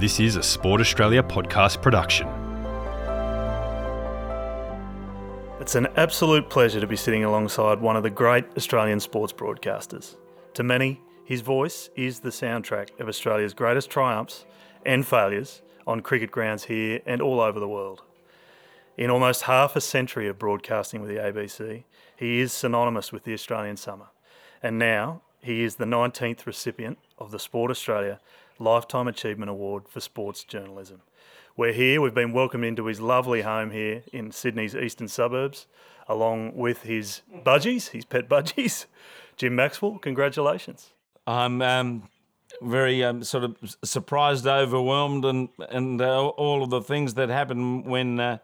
This is a Sport Australia podcast production. It's an absolute pleasure to be sitting alongside one of the great Australian sports broadcasters. To many, his voice is the soundtrack of Australia's greatest triumphs and failures on cricket grounds here and all over the world. In almost half a century of broadcasting with the ABC, he is synonymous with the Australian summer. And now he is the 19th recipient of the Sport Australia Lifetime Achievement Award for Sports Journalism. We're here, we've been welcomed into his lovely home here in Sydney's eastern suburbs, along with his budgies, his pet budgies. Jim Maxwell, congratulations. I'm um, very um, sort of surprised, overwhelmed, and, and uh, all of the things that happen when. Uh,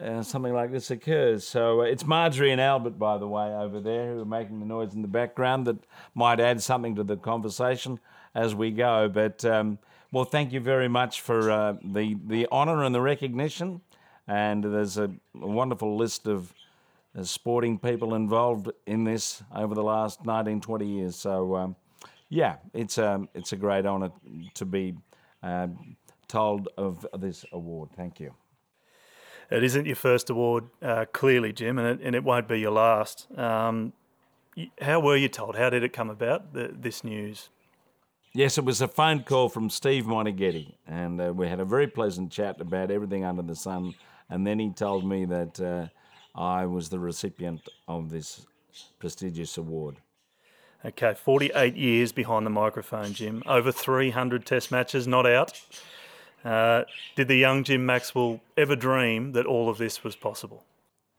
uh, something like this occurs. So uh, it's Marjorie and Albert, by the way, over there who are making the noise in the background that might add something to the conversation as we go. But um, well, thank you very much for uh, the the honour and the recognition. And there's a, a wonderful list of uh, sporting people involved in this over the last 19, 20 years. So um, yeah, it's um, it's a great honour to be uh, told of this award. Thank you. It isn't your first award, uh, clearly, Jim, and it, and it won't be your last. Um, how were you told? How did it come about, the, this news? Yes, it was a phone call from Steve Moneghetti, and uh, we had a very pleasant chat about everything under the sun. And then he told me that uh, I was the recipient of this prestigious award. Okay, 48 years behind the microphone, Jim. Over 300 test matches, not out. Uh, did the young Jim Maxwell ever dream that all of this was possible?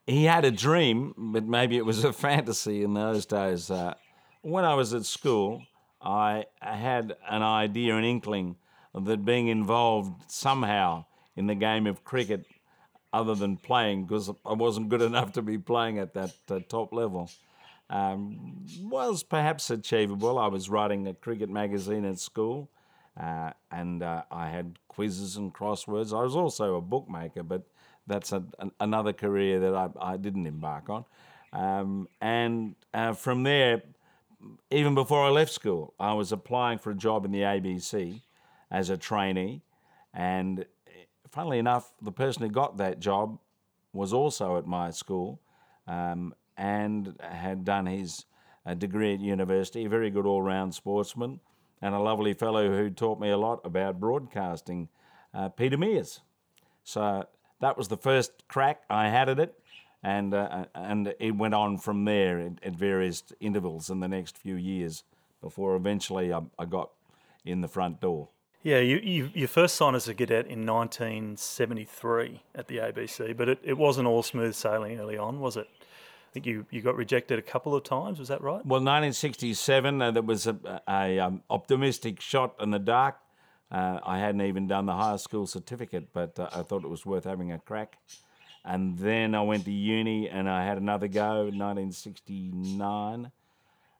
He had a dream, but maybe it was a fantasy in those days. Uh, when I was at school, I had an idea, an inkling that being involved somehow in the game of cricket, other than playing, because I wasn't good enough to be playing at that uh, top level, um, was perhaps achievable. I was writing a cricket magazine at school. Uh, and uh, I had quizzes and crosswords. I was also a bookmaker, but that's a, an, another career that I, I didn't embark on. Um, and uh, from there, even before I left school, I was applying for a job in the ABC as a trainee. And funnily enough, the person who got that job was also at my school um, and had done his uh, degree at university, a very good all round sportsman and a lovely fellow who taught me a lot about broadcasting, uh, Peter Meares. So that was the first crack I had at it, and uh, and it went on from there at, various intervals in the next few years before eventually I, I got in the front door. Yeah, you, you, you first signed as a cadet in 1973 at the ABC, but it, it wasn't all smooth sailing early on, was it? I think you, you got rejected a couple of times. Was that right? Well, 1967, uh, there was a, a um, optimistic shot in the dark. Uh, I hadn't even done the high school certificate, but uh, I thought it was worth having a crack. And then I went to uni and I had another go in 1969.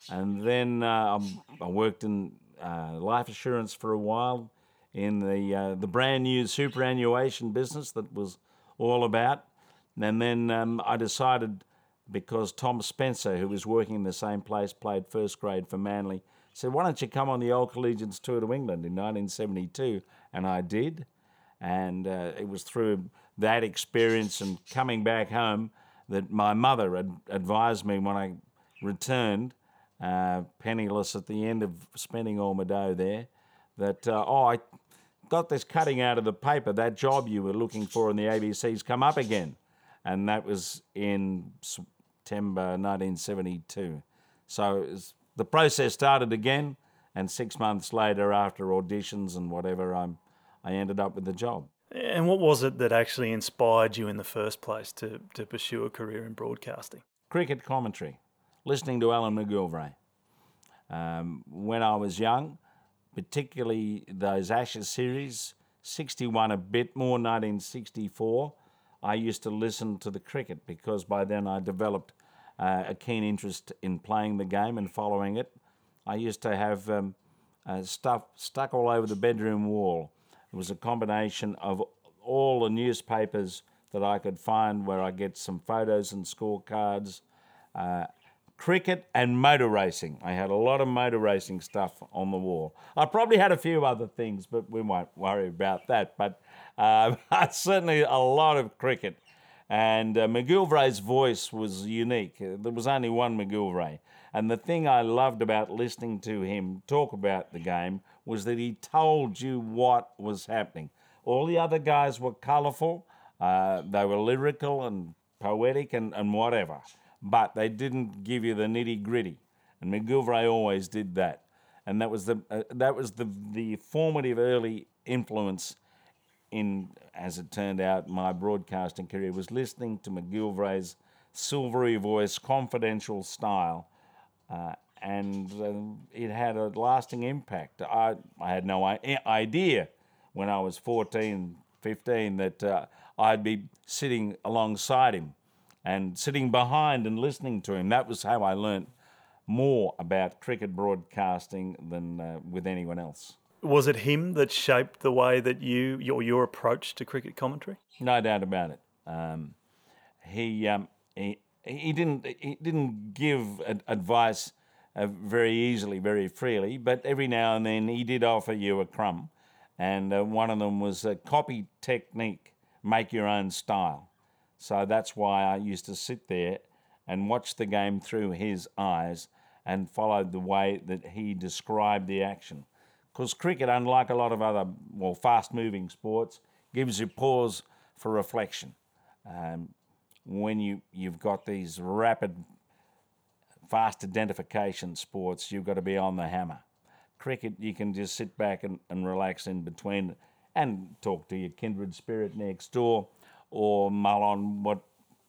And then uh, I worked in uh, life assurance for a while in the uh, the brand new superannuation business that was all about. And then um, I decided because Tom Spencer, who was working in the same place, played first grade for Manly, said, Why don't you come on the Old Collegians tour to England in 1972? And I did. And uh, it was through that experience and coming back home that my mother had advised me when I returned, uh, penniless at the end of spending all my dough there, that, uh, oh, I got this cutting out of the paper. That job you were looking for in the ABC's come up again. And that was in September 1972. So the process started again, and six months later, after auditions and whatever, I'm, I ended up with the job. And what was it that actually inspired you in the first place to, to pursue a career in broadcasting? Cricket commentary, listening to Alan McGilvray. Um, when I was young, particularly those Ashes series, 61 a bit more, 1964, I used to listen to the cricket because by then I developed uh, a keen interest in playing the game and following it. I used to have um, uh, stuff stuck all over the bedroom wall. It was a combination of all the newspapers that I could find where I get some photos and scorecards, uh, cricket and motor racing. I had a lot of motor racing stuff on the wall. I probably had a few other things, but we won't worry about that. But uh, certainly a lot of cricket. And uh, McGilvray's voice was unique. There was only one McGilvray. And the thing I loved about listening to him talk about the game was that he told you what was happening. All the other guys were colourful, uh, they were lyrical and poetic and, and whatever, but they didn't give you the nitty gritty. And McGilvray always did that. And that was the uh, that was the the formative early influence in, as it turned out, my broadcasting career was listening to McGilvray's silvery voice, confidential style, uh, and uh, it had a lasting impact. I, I had no idea when I was 14, 15 that uh, I'd be sitting alongside him and sitting behind and listening to him. That was how I learnt more about cricket broadcasting than uh, with anyone else. Was it him that shaped the way that you your your approach to cricket commentary? No doubt about it. Um, he, um, he he didn't he didn't give advice uh, very easily, very freely, but every now and then he did offer you a crumb, and uh, one of them was a copy technique, make your own style. So that's why I used to sit there and watch the game through his eyes and follow the way that he described the action. Because cricket, unlike a lot of other well fast moving sports, gives you pause for reflection. Um, when you, you've got these rapid, fast identification sports, you've got to be on the hammer. Cricket, you can just sit back and, and relax in between and talk to your kindred spirit next door or mull on what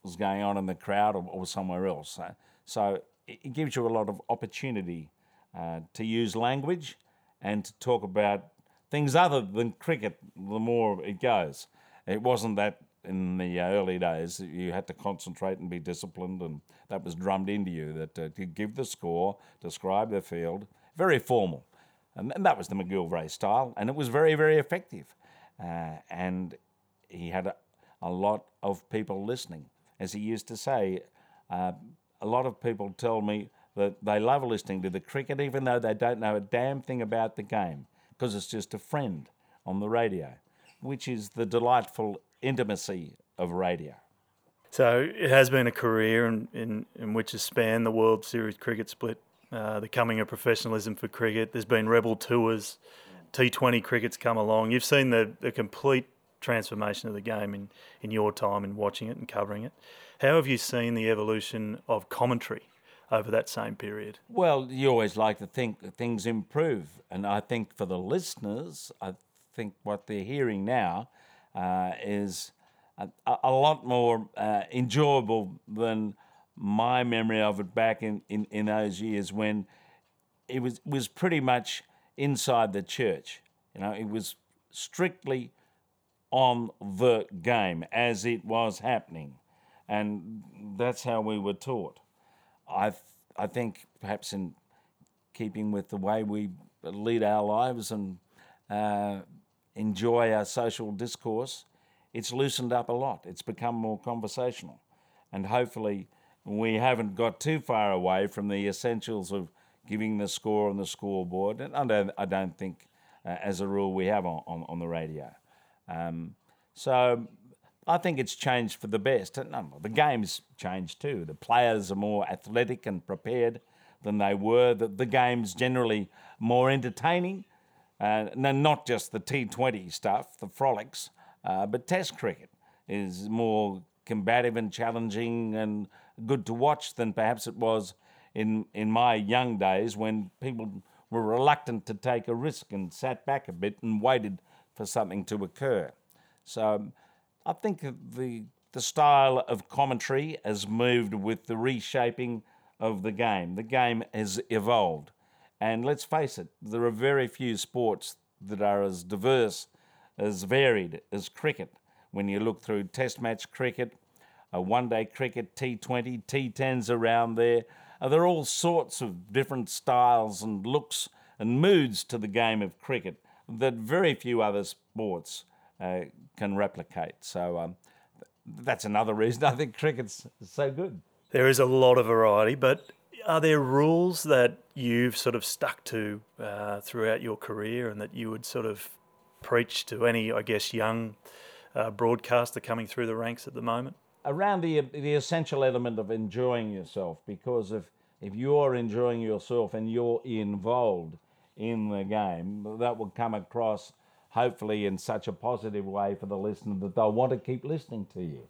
was going on in the crowd or, or somewhere else. So, so, it gives you a lot of opportunity uh, to use language and to talk about things other than cricket the more it goes. It wasn't that in the early days, you had to concentrate and be disciplined, and that was drummed into you that uh, to give the score, describe the field, very formal. And, and that was the McGilvray style, and it was very, very effective. Uh, and he had a, a, lot of people listening. As he used to say, uh, a lot of people tell me that they love listening to the cricket, even though they don't know a damn thing about the game, because it's just a friend on the radio, which is the delightful intimacy of radio. So it has been a career in, in, in which has spanned the World Series cricket split, uh, the coming of professionalism for cricket. There's been rebel tours, T20 cricket's come along. You've seen the, the complete transformation of the game in, in your time in watching it and covering it. How have you seen the evolution of commentary over that same period? Well, you always like to think that things improve. And I think for the listeners, I think what they're hearing now uh, is a, a, lot more uh, enjoyable than my memory of it back in, in, in those years when it was, was pretty much inside the church. You know, it was strictly on the game as it was happening. And that's how we were taught. I, I think perhaps in keeping with the way we lead our lives and uh, enjoy our social discourse, it's loosened up a lot. It's become more conversational. And hopefully, we haven't got too far away from the essentials of giving the score on the scoreboard. And I don't, I don't think, uh, as a rule, we have on, on, on the radio. Um, so I think it's changed for the best. No, the game's changed too. The players are more athletic and prepared than they were. The, the game's generally more entertaining. Uh, not just the T20 stuff, the frolics, uh, but Test cricket is more combative and challenging and good to watch than perhaps it was in, in my young days when people were reluctant to take a risk and sat back a bit and waited for something to occur. So I think the the style of commentary has moved with the reshaping of the game. The game has evolved. And let's face it, there are very few sports that are as diverse, as varied as cricket. When you look through Test match cricket, a one day cricket, T20, T10s around there, uh, there are all sorts of different styles and looks and moods to the game of cricket that very few other sports uh, can replicate. So um, that's another reason I think cricket's so good. There is a lot of variety, but are there rules that you've sort of stuck to uh, throughout your career and that you would sort of preach to any, I guess, young uh, broadcaster coming through the ranks at the moment? Around the the essential element of enjoying yourself, because if if you're enjoying yourself and you're involved in the game, that will come across hopefully in such a positive way for the listener that they'll want to keep listening to you.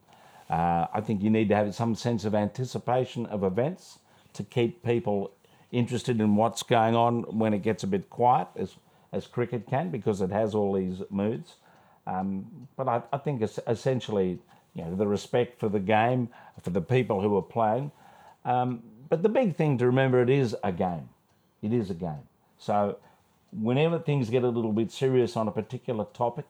Uh, I think you need to have some sense of anticipation of events to keep people interested in what's going on when it gets a bit quiet, as, as cricket can, because it has all these moods. Um, but I, I think essentially, you know, the respect for the game, for the people who are playing. Um, but the big thing to remember, it is a game. It is a game. So whenever things get a little bit serious on a particular topic,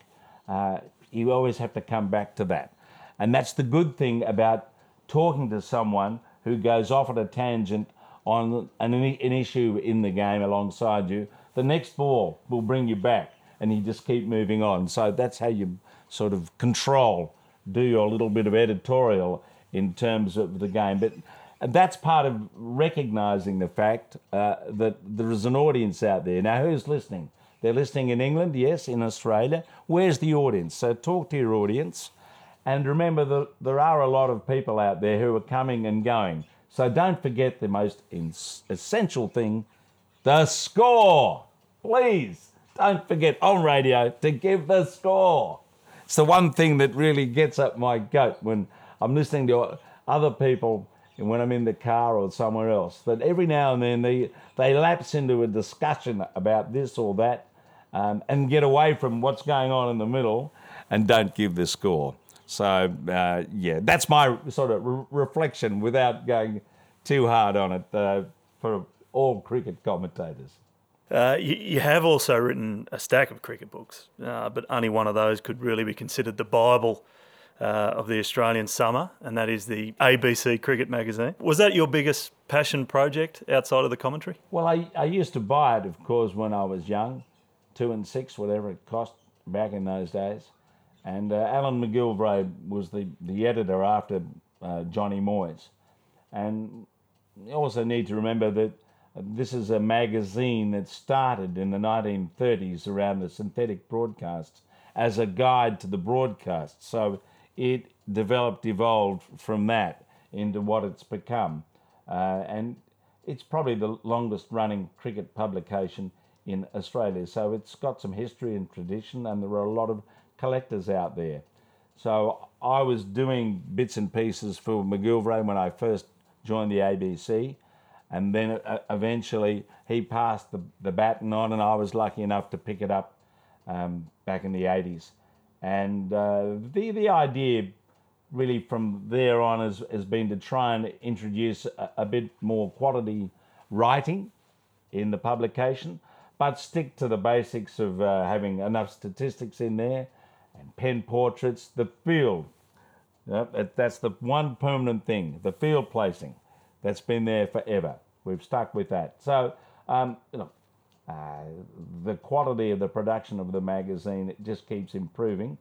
uh, you always have to come back to that. And that's the good thing about talking to someone who goes off at a tangent on an, an issue in the game alongside you. The next ball will bring you back and you just keep moving on. So that's how you sort of control, do your little bit of editorial in terms of the game. But that's part of recognizing the fact uh, that there is an audience out there. Now, who's listening? They're listening in England, yes, in Australia. Where's the audience? So talk to your audience and remember that there are a lot of people out there who are coming and going. So don't forget the most essential thing the score. Please don't forget on radio to give the score. It's the one thing that really gets up my goat when I'm listening to other people and when I'm in the car or somewhere else. That every now and then they, they lapse into a discussion about this or that um, and get away from what's going on in the middle and don't give the score. So uh, yeah, that's my sort of re- reflection without going too hard on it uh, for all cricket commentators. Uh, you, you, have also written a stack of cricket books, uh, but only one of those could really be considered the Bible uh, of the Australian summer, and that is the ABC Cricket Magazine. Was that your biggest passion project outside of the commentary? Well, I, I used to buy it, of course, when I was young, two and six, whatever it cost back in those days. And uh, Alan McGilvray was the, the editor after uh, Johnny Moyes. And you also need to remember that this is a magazine that started in the 1930s around the synthetic broadcasts as a guide to the broadcast. So it developed, evolved from that into what it's become. Uh, and it's probably the longest running cricket publication in Australia. So it's got some history and tradition, and there are a lot of collectors out there. So I was doing bits and pieces for McGilvray when I first joined the ABC, and then uh, eventually he passed the, the baton on, and I was lucky enough to pick it up um, back in the 80s. And uh, the, the idea really from there on has, has been to try and introduce a, a bit more quality writing in the publication, but stick to the basics of uh, having enough statistics in there and pen portraits, the field. Yep, that's the one permanent thing, the field placing. That's been there forever. We've stuck with that. So, um, uh, the quality of the production of the magazine it just keeps improving,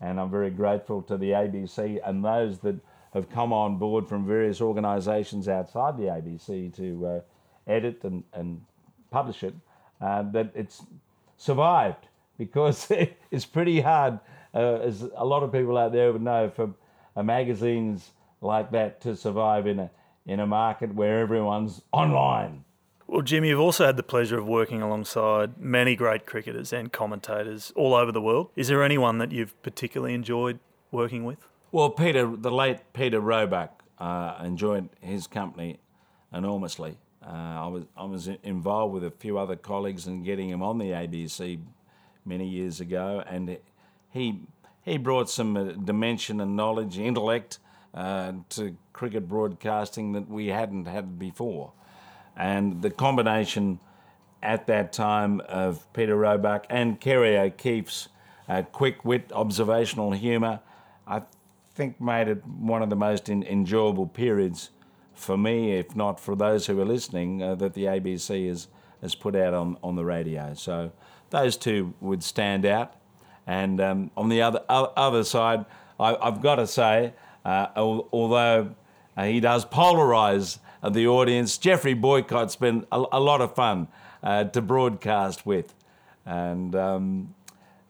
and I'm very grateful to the ABC and those that have come on board from various organisations outside the ABC to uh, edit and, and publish it. Uh, that it's survived because it's pretty hard, uh, as a lot of people out there would know, for magazines like that to survive in a in a market where everyone's online. Well, Jim, you've also had the pleasure of working alongside many great cricketers and commentators all over the world. Is there anyone that you've particularly enjoyed working with? Well, Peter, the late Peter Roebuck, uh, enjoyed his company enormously. Uh, I was I was involved with a few other colleagues in getting him on the ABC many years ago, and he he brought some uh, dimension and knowledge, intellect uh, to cricket broadcasting that we hadn't had before, and the combination at that time of Peter Roebuck and Kerry O'Keeffe's uh, quick wit, observational humour, I think made it one of the most in, enjoyable periods for me, if not for those who are listening, uh, that the ABC has, has put out on, on the radio. So those two would stand out. And um, on the other other side, I, have got to say, uh, although uh, he does polarise the audience. Geoffrey Boycott's been a, a lot of fun uh, to broadcast with. And um,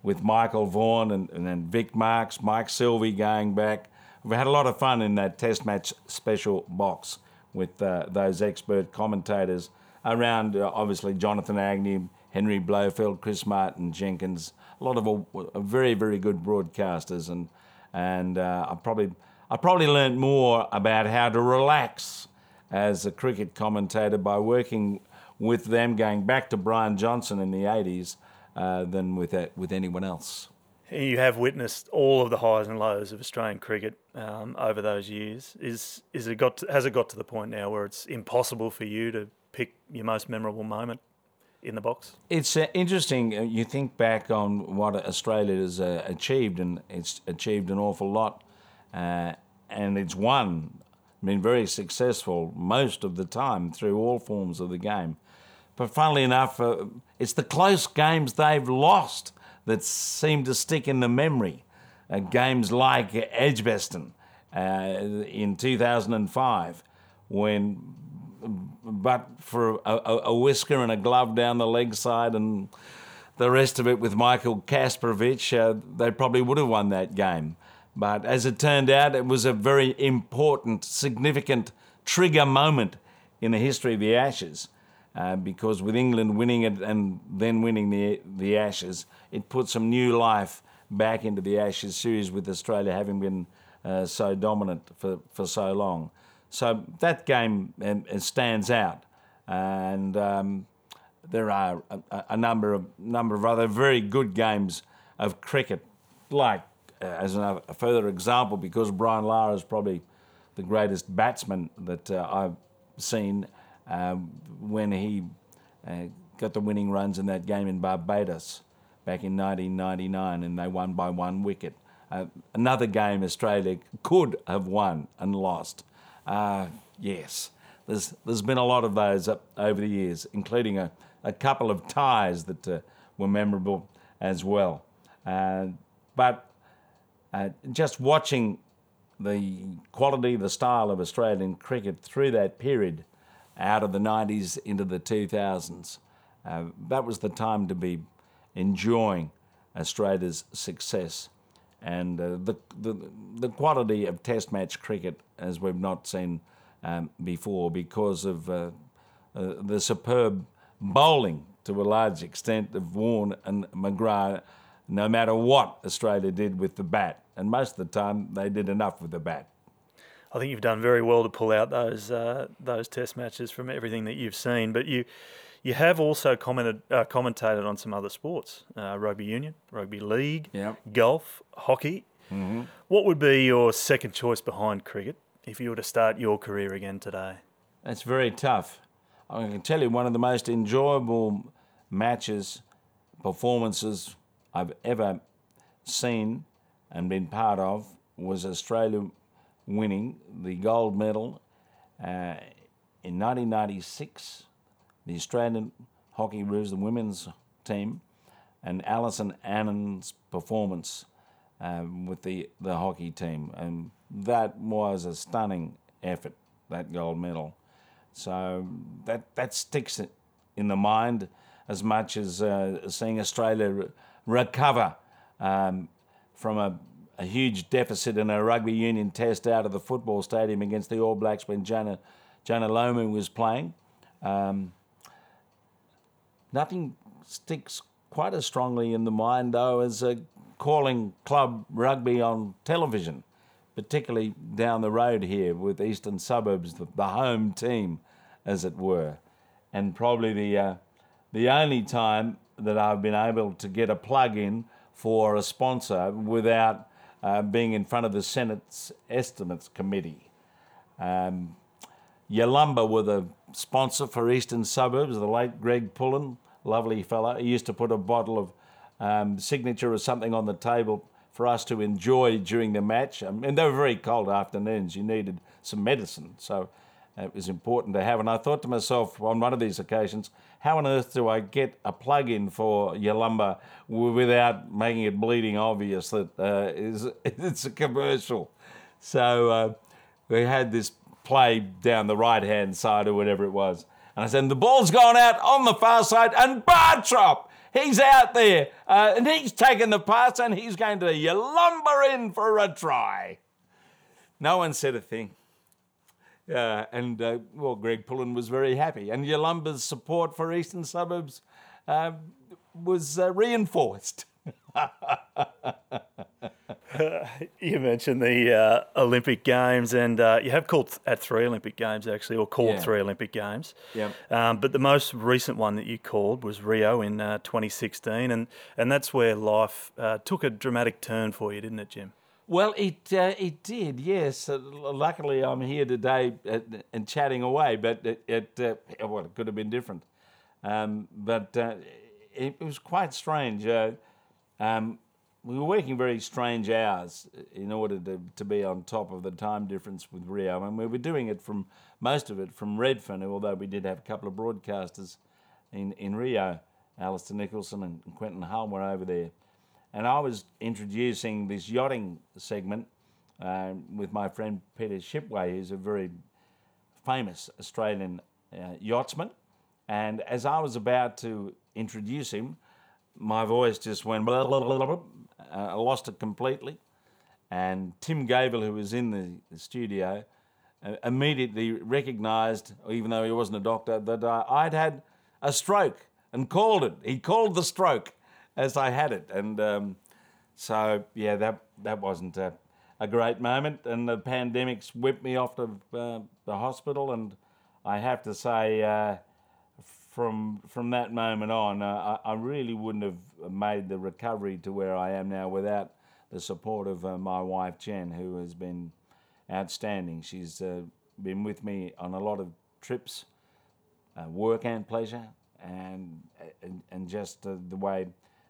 with Michael Vaughan and, and then Vic Marks, Mike Selvey going back. We've had a lot of fun in that Test match special box with uh, those expert commentators around, uh, obviously, Jonathan Agnew, Henry Blofeld, Chris Martin Jenkins, a lot of a, a very, very good broadcasters. And, and uh, I probably I probably learned more about how to relax as a cricket commentator by working with them, going back to Brian Johnston in the 80s, uh, than with, uh, with anyone else. You have witnessed all of the highs and lows of Australian cricket um, over those years. Is is it got to, has it got to the point now where it's impossible for you to pick your most memorable moment in the box? It's uh, interesting. Uh, you think back on what Australia has uh, achieved, and it's achieved an awful lot uh, and it's won, been very successful most of the time through all forms of the game. But funnily enough, uh, it's the close games they've lost that seem to stick in the memory. Uh, games like Edgbaston in 2005, when but for a, a, whisker and a glove down the leg side and the rest of it with Michael Kasprowicz, uh, they probably would have won that game. But as it turned out, it was a very important, significant trigger moment in the history of the Ashes. Uh, because with England winning it and then winning the the Ashes, it put some new life back into the Ashes series with Australia having been uh, so dominant for, for so long. So that game um, stands out, and um, there are a, a, number of number of other very good games of cricket, like uh, as a further example, because Brian Lara is probably the greatest batsman that uh, I've seen um, when he uh, got the winning runs in that game in Barbados back in 1999 and they won by one wicket. Uh, another game Australia could have won and lost. Uh, yes, there's, there's been a lot of those over the years, including a, a couple of ties that uh, were memorable as well. but uh, just watching the quality, the style of Australian cricket through that period, out of the 90s into the 2000s, uh, that was the time to be enjoying Australia's success. And uh, the, the, the quality of Test match cricket, as we've not seen um, before, because of uh, uh, the superb bowling to a large extent of Warne and McGrath no matter what Australia did with the bat. And most of the time, they did enough with the bat. I think you've done very well to pull out those uh, those Test matches from everything that you've seen. But you you have also commented uh, commentated on some other sports: uh, rugby union, rugby league, yep. golf, hockey. Mm-hmm. What would be your second choice behind cricket if you were to start your career again today? That's very tough. I can tell you one of the most enjoyable matches, performances I've ever seen and been part of was Australia winning the gold medal uh, in 1996. The Australian Hockey Roos, the women's team, and Alison Annan's performance um, with the, the hockey team. And that was a stunning effort, that gold medal. So that, that sticks in the mind as much as uh, seeing Australia recover um, from a, a, huge deficit in a rugby union test out of the football stadium against the All Blacks when Jana, Jonah Lomu was playing. Um, nothing sticks quite as strongly in the mind, though, as uh, calling club rugby on television, particularly down the road here with Eastern Suburbs, the, the home team, as it were. And probably the, uh, the only time that I've been able to get a plug in for a sponsor without uh, being in front of the Senate's Estimates Committee. Um, Yalumba were the sponsor for Eastern Suburbs, the late Greg Pullen, lovely fella. He used to put a bottle of um, signature or something on the table for us to enjoy during the match. Um, and they were very cold afternoons. You needed some medicine. So it was important to have. And I thought to myself on one of these occasions, how on earth do I get a plug-in for Yalumba without making it bleeding obvious that uh, it's a commercial? So uh, we had this play down the right hand side or whatever it was. And I said, the ball's gone out on the far side, and Bartrop, he's out there, uh, and he's taken the pass, and he's going to lumber in for a try. No one said a thing. Uh, and uh, well, Greg Pullen was very happy, and Yalumba's support for Eastern Suburbs uh, was uh, you mentioned the uh, Olympic Games, and uh, you have called at three Olympic Games actually, or called Yeah. three Olympic Games. Yep. Um, but the most recent one that you called was Rio in uh, 2016, and and that's where life uh, took a dramatic turn for you, didn't it, Jim? Well, it uh, it did, yes. Luckily, I'm here today and chatting away, but it, it uh, well, it could have been different. Um, but uh, it, it was quite strange. Uh, um, we were working very strange hours in order to, to be on top of the time difference with Rio, and we were doing it from most of it from Redfern, although we did have a couple of broadcasters in, in Rio. Alister Nicholson and Quentin Hull were over there and I was introducing this yachting segment uh, with my friend Peter Shipway, who's a very famous Australian uh, yachtsman. And as I was about to introduce him, my voice just went blah, blah, blah, I lost it completely. And Tim Gavel, who was in the, studio, uh, immediately recognised, even though he wasn't a doctor, that uh, I'd had a stroke and called it. He called the stroke as I had it. And um, so, yeah, that, that wasn't a, a great moment. And the pandemic's whipped me off to uh, the hospital. And I have to say, uh, from from that moment on, uh, I, I really wouldn't have made the recovery to where I am now without the support of uh, my wife Jen, who has been outstanding. She's uh, been with me on a lot of trips, uh, work and pleasure, and and, and just uh, the way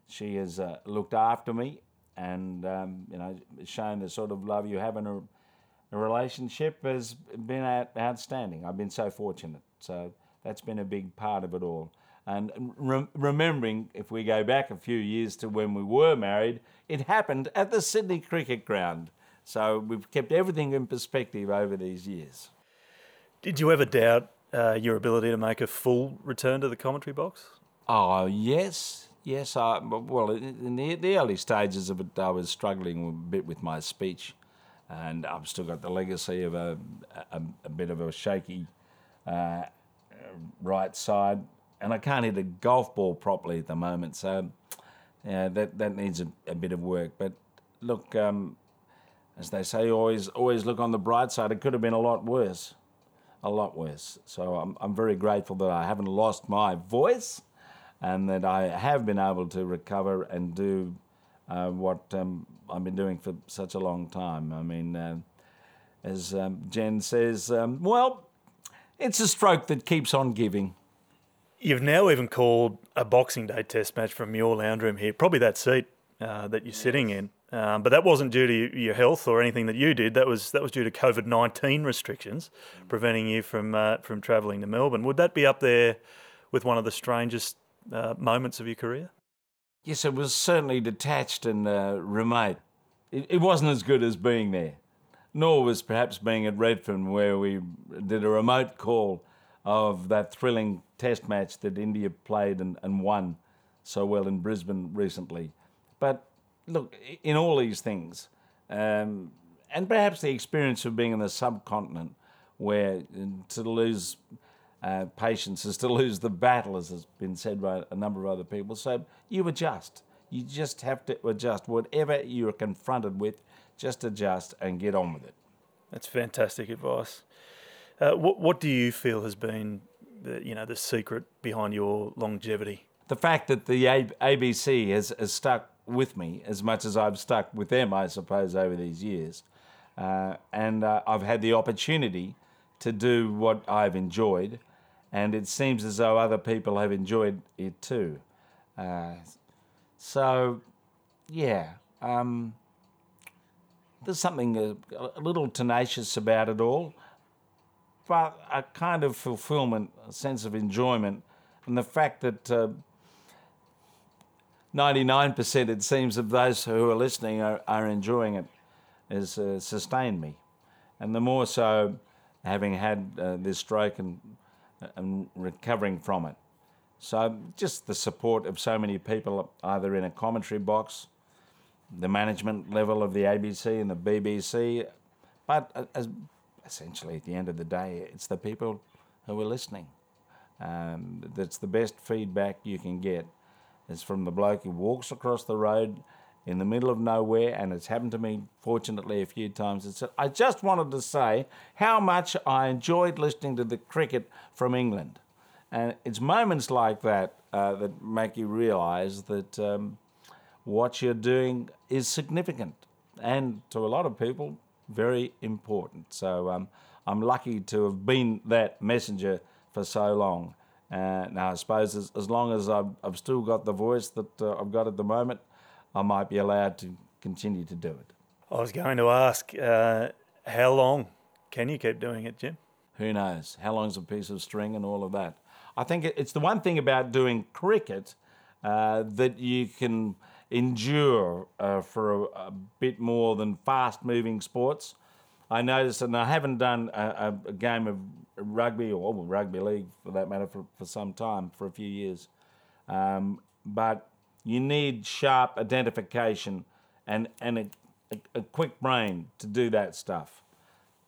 she has uh, looked after me, and um, you know, shown the sort of love you have in a, a relationship has been out, outstanding. I've been so fortunate. So that's been a big part of it all. And re- remembering, if we go back a few years to when we were married, it happened at the Sydney Cricket Ground. So we've kept everything in perspective over these years. Did you ever doubt uh, your ability to make a full return to the commentary box? Oh yes, yes. I, well, in the, the early stages of it, I was struggling a bit with my speech, and I've still got the legacy of a a, a bit of a shaky uh, right side, and I can't hit a golf ball properly at the moment. So, yeah, that that needs a, a bit of work. But look, um, as they say, always always look on the bright side. It could have been a lot worse, a lot worse. So I'm I'm very grateful that I haven't lost my voice and that I have been able to recover and do uh, what um, I've been doing for such a long time. I mean, uh, as um, Jen says, um, well, it's a stroke that keeps on giving. You've now even called a Boxing Day test match from your lounge room here, probably that seat uh, that you're sitting in. Um, but that wasn't due to your health or anything that you did. That was that was due to COVID nineteen restrictions, preventing you from uh, from travelling to Melbourne. Would that be up there with one of the strangest uh, moments of your career? Yes, it was certainly detached and uh, remote. It, it wasn't as good as being there, nor was perhaps being at Redfern, where we did a remote call of that thrilling test match that India played and, and won so well in Brisbane recently. But look, in all these things, um, and perhaps the experience of being in the subcontinent, where uh, to lose uh, patience is to lose the battle, as has been said by a number of other people. So you adjust. You just have to adjust. Whatever you're confronted with, just adjust and get on with it. That's fantastic advice. Uh, what what do you feel has been the you know the secret behind your longevity? The fact that the A- ABC has, has stuck with me as much as I've stuck with them, I suppose, over these years. Uh, and uh, I've had the opportunity to do what I've enjoyed, and it seems as though other people have enjoyed it too. Uh, so, yeah, um, there's something a, a little tenacious about it all, but a kind of fulfillment, a sense of enjoyment, and the fact that. Uh, 99% it seems of those who are listening are, are enjoying it has uh, sustained me. And the more so having had uh, this stroke and, and recovering from it. So just the support of so many people, either in a commentary box, the management level of the ABC and the BBC, but uh, as, essentially at the end of the day, it's the people who are listening. Um, that's the best feedback you can get. It's from the bloke who walks across the road in the middle of nowhere, and it's happened to me, fortunately, a few times. It's, I just wanted to say how much I enjoyed listening to the cricket from England. And it's moments like that uh, that make you realise that um, what you're doing is significant and to a lot of people, very important. So um, I'm lucky to have been that messenger for so long. Uh, now, I suppose as, as long as I've, I've, still got the voice that uh, I've got at the moment, I might be allowed to continue to do it. I was going to ask, uh, how long can you keep doing it, Jim? Who knows? How long's a piece of string and all of that? I think it's the one thing about doing cricket uh, that you can endure uh, for a, a, bit more than fast moving sports. I noticed, and I haven't done a, a game of rugby or well, rugby league for that matter for, for some time, for a few years. Um, but you need sharp identification and, and a, a, quick brain to do that stuff.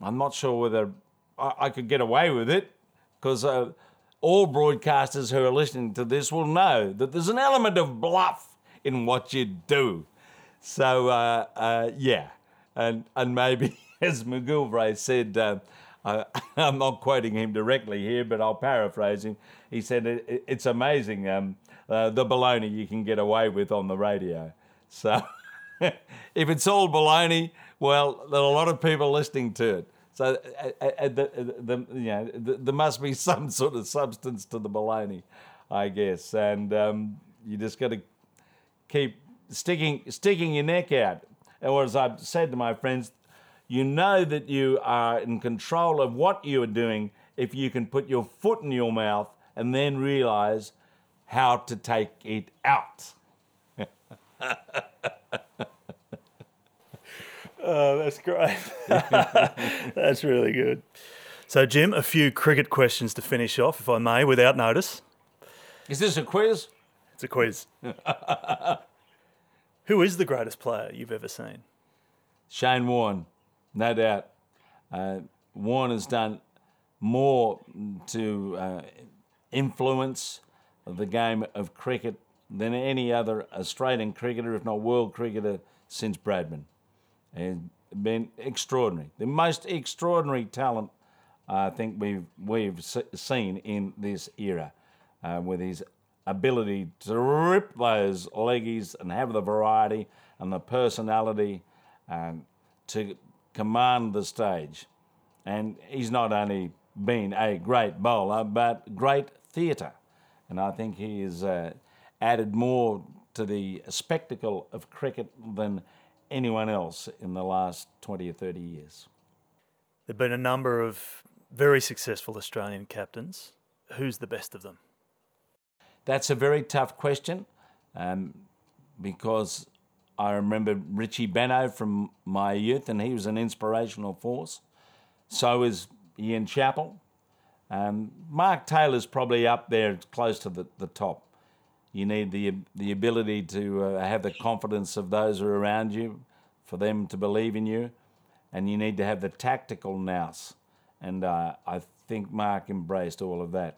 I'm not sure whether I, I could get away with it because. Uh, all broadcasters who are listening to this will know that there's an element of bluff in what you do. So, uh, uh, yeah. And, and maybe, as McGilvray said, uh, I'm not quoting him directly here, but I'll paraphrase him. He said, it, It's amazing um, uh, the baloney you can get away with on the radio. So, if it's all baloney, well, there are a lot of people listening to it. So uh, uh, the, the, you know, the, there must be some sort of substance to the baloney, I guess. And um, you just got to keep sticking, sticking your neck out. Or as I've said to my friends, you know that you are in control of what you are doing if you can put your foot in your mouth and then realize how to take it out. Oh, that's great. that's really good. So, Jim, a few cricket questions to finish off, if I may, without notice. Is this a quiz? It's a quiz. Who is the greatest player you've ever seen? Shane Warne, no doubt. Uh, Warne has done more to uh, influence the game of cricket than any other Australian cricketer, if not world cricketer, since Bradman and been extraordinary. The most extraordinary talent I think we've we've seen in this era, uh, with his ability to rip those leggies and have the variety and the personality um, to command the stage. And he's not only been a great bowler, but great theatre. And I think he has uh, added more to the spectacle of cricket than anyone else in the last 20 or 30 years? There have been a number of very successful Australian captains. Who's the best of them? That's a very tough question um, because I remember Richie Benaud from my youth, and he was an inspirational force. So is Ian Chappell. Um, Mark Taylor's probably up there close to the, the top. You need the the ability to uh, have the confidence of those who are around you, for them to believe in you, and you need to have the tactical nous. And uh, I think Mark embraced all of that.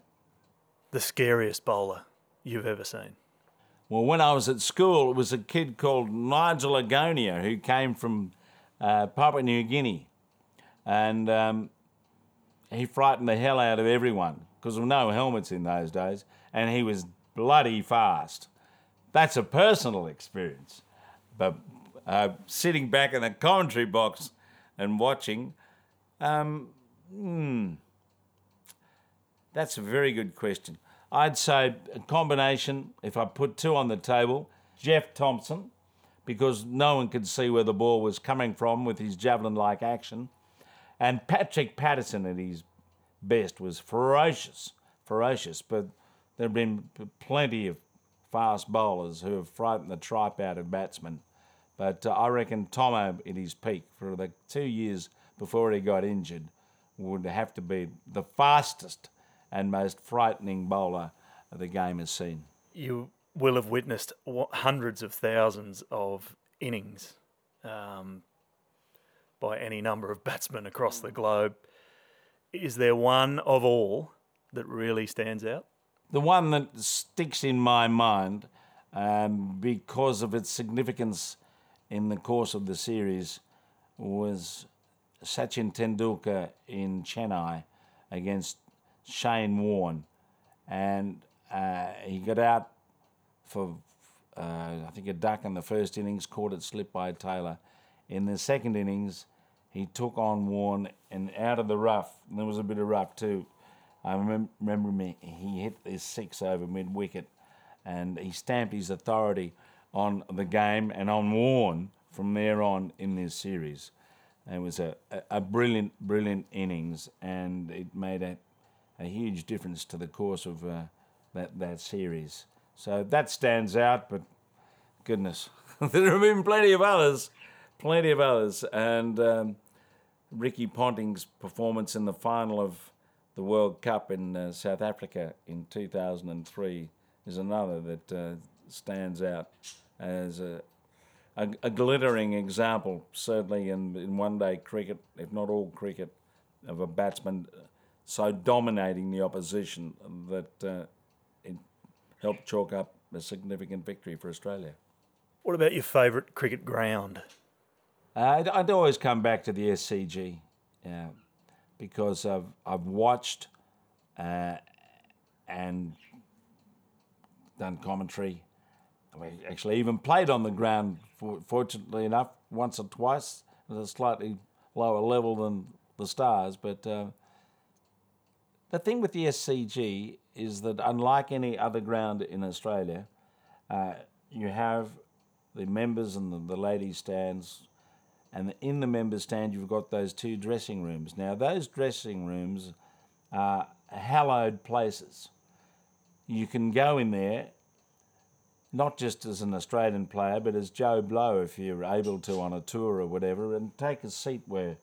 The scariest bowler you've ever seen? Well, when I was at school, it was a kid called Nigel Agonia who came from uh, Papua New Guinea, and um, he frightened the hell out of everyone because there were no helmets in those days, and he was bloody fast. That's a personal experience. But uh, sitting back in the commentary box and watching, um, hmm, that's a very good question. I'd say a combination, if I put two on the table, Jeff Thomson, because no one could see where the ball was coming from with his javelin like action, and Patrick Patterson at his best was ferocious, ferocious, but there have been plenty of fast bowlers who have frightened the tripe out of batsmen. But uh, I reckon Thommo at his peak for the two years before he got injured would have to be the fastest and most frightening bowler the game has seen. You will have witnessed hundreds of thousands of innings um, by any number of batsmen across the globe. Is there one of all that really stands out? The one that sticks in my mind um, because of its significance in the course of the series was Sachin Tendulkar in Chennai against Shane Warne. And uh, he got out for, uh, I think, a duck in the first innings, caught it slip by Taylor. In the second innings, he took on Warne and out of the rough, and there was a bit of rough too. I remem- remember me, he hit this six over mid wicket and he stamped his authority on the game and on Warne from there on in this series. It was a, a, a brilliant, brilliant innings and it made a, a huge difference to the course of uh, that, that series. So that stands out, but goodness, there have been plenty of others, plenty of others. And um, Ricky Ponting's performance in the final of the World Cup in uh, South Africa in 2003 is another that uh, stands out as a, a, a, glittering example, certainly in, in one day cricket, if not all cricket, of a batsman so dominating the opposition that uh, it helped chalk up a significant victory for Australia. What about your favourite cricket ground? Uh, I'd, I'd, always come back to the SCG yeah, because I've, I've watched uh, and done commentary. We actually even played on the ground, fortunately enough, once or twice at a slightly lower level than the Stars. But uh, the thing with the SCG is that, unlike any other ground in Australia, uh, you have the members and the, the ladies' stands, and in the members' stand, you've got those two dressing rooms. Now, those dressing rooms are hallowed places you can go in there, not just as an Australian player, but as Joe Blow if you're able to on a tour or whatever, and take a seat where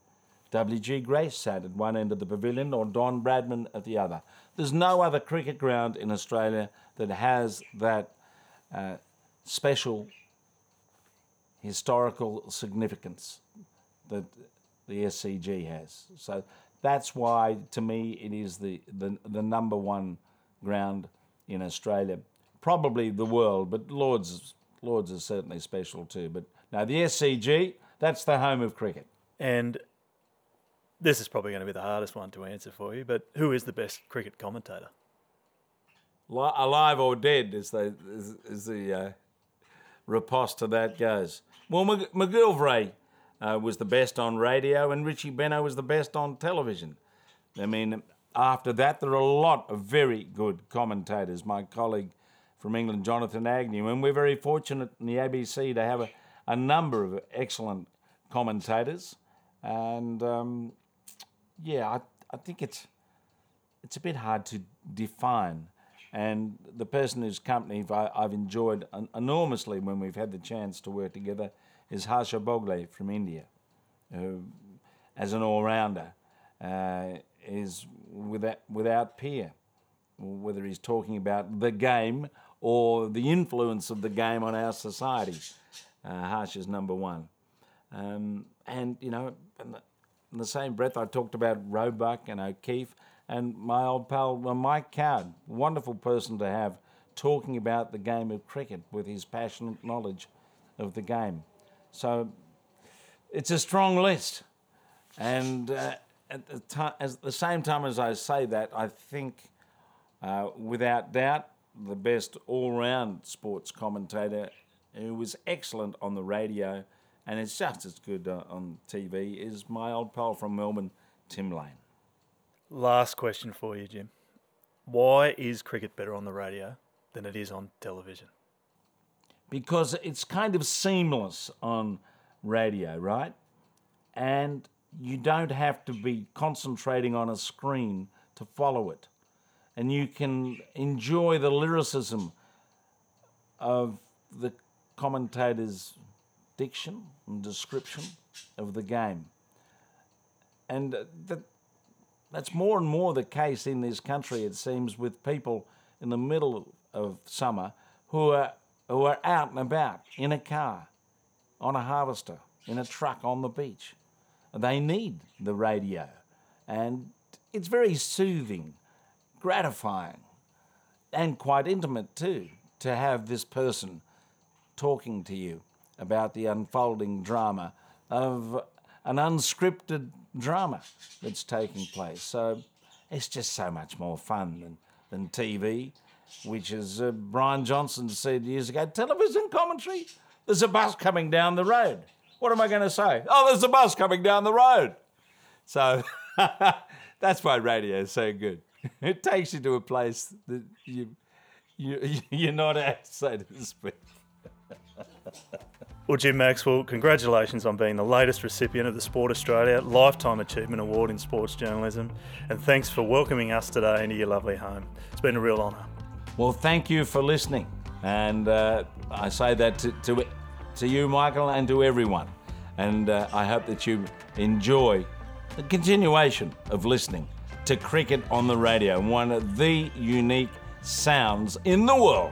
W.G. Grace sat at one end of the pavilion or Don Bradman at the other. There's no other cricket ground in Australia that has that uh, special historical significance that the SCG has. So that's why, to me, it is the, the, the number one ground in Australia, probably the world, but Lord's Lord's is certainly special too. But now the SCG, that's the home of cricket. And this is probably going to be the hardest one to answer for you, but who is the best cricket commentator? Alive or dead, as, as, the uh, riposte to that goes. Well, McGilvray uh, was the best on radio, and Richie Benaud was the best on television. I mean, after that, there are a lot of very good commentators. My colleague from England, Jonathan Agnew, and we're very fortunate in the ABC to have a, a number of excellent commentators. And um, yeah, I, I think it's it's a bit hard to define. And the person whose company I, have enjoyed enormously when we've had the chance to work together is Harsha Bhogle from India, who, as an all rounder, uh, is without, without peer, whether he's talking about the game or the influence of the game on our society. Uh, Harsh is number one. Um, and, you know, in the, in the, same breath, I talked about Roebuck and O'Keeffe and my old pal well, Mike Coward, wonderful person to have talking about the game of cricket with his passionate knowledge of the game. So it's a strong list. And uh, at the, time, at the same time as I say that, I think, uh, without doubt, the best all-round sports commentator who was excellent on the radio and it's just as good uh, on TV is my old pal from Melbourne, Tim Lane. Last question for you, Jim. Why is cricket better on the radio than it is on television? Because it's kind of seamless on radio, right? And you don't have to be concentrating on a screen to follow it. And you can enjoy the lyricism of the commentator's diction and description of the game. And uh, the, that's more and more the case in this country, it seems, with people in the middle of summer who are, who are out and about in a car, on a harvester, in a truck on the beach. They need the radio. And it's very soothing, gratifying, and quite intimate too to have this person talking to you about the unfolding drama of an unscripted drama that's taking place. So it's just so much more fun than, than TV, which, as uh, Brian Johnston said years ago, television commentary. There's a bus coming down the road. What am I going to say? Oh, there's a bus coming down the road. So that's why radio is so good. It takes you to a place that you, you you're not at, so to speak. Well, Jim Maxwell, congratulations on being the latest recipient of the Sport Australia Lifetime Achievement Award in Sports Journalism, and thanks for welcoming us today into your lovely home. It's been a real honour. Well, thank you for listening, and uh, I say that to, to, to you, Michael, and to everyone. And uh, I hope that you enjoy the continuation of listening to cricket on the radio, one of the unique sounds in the world.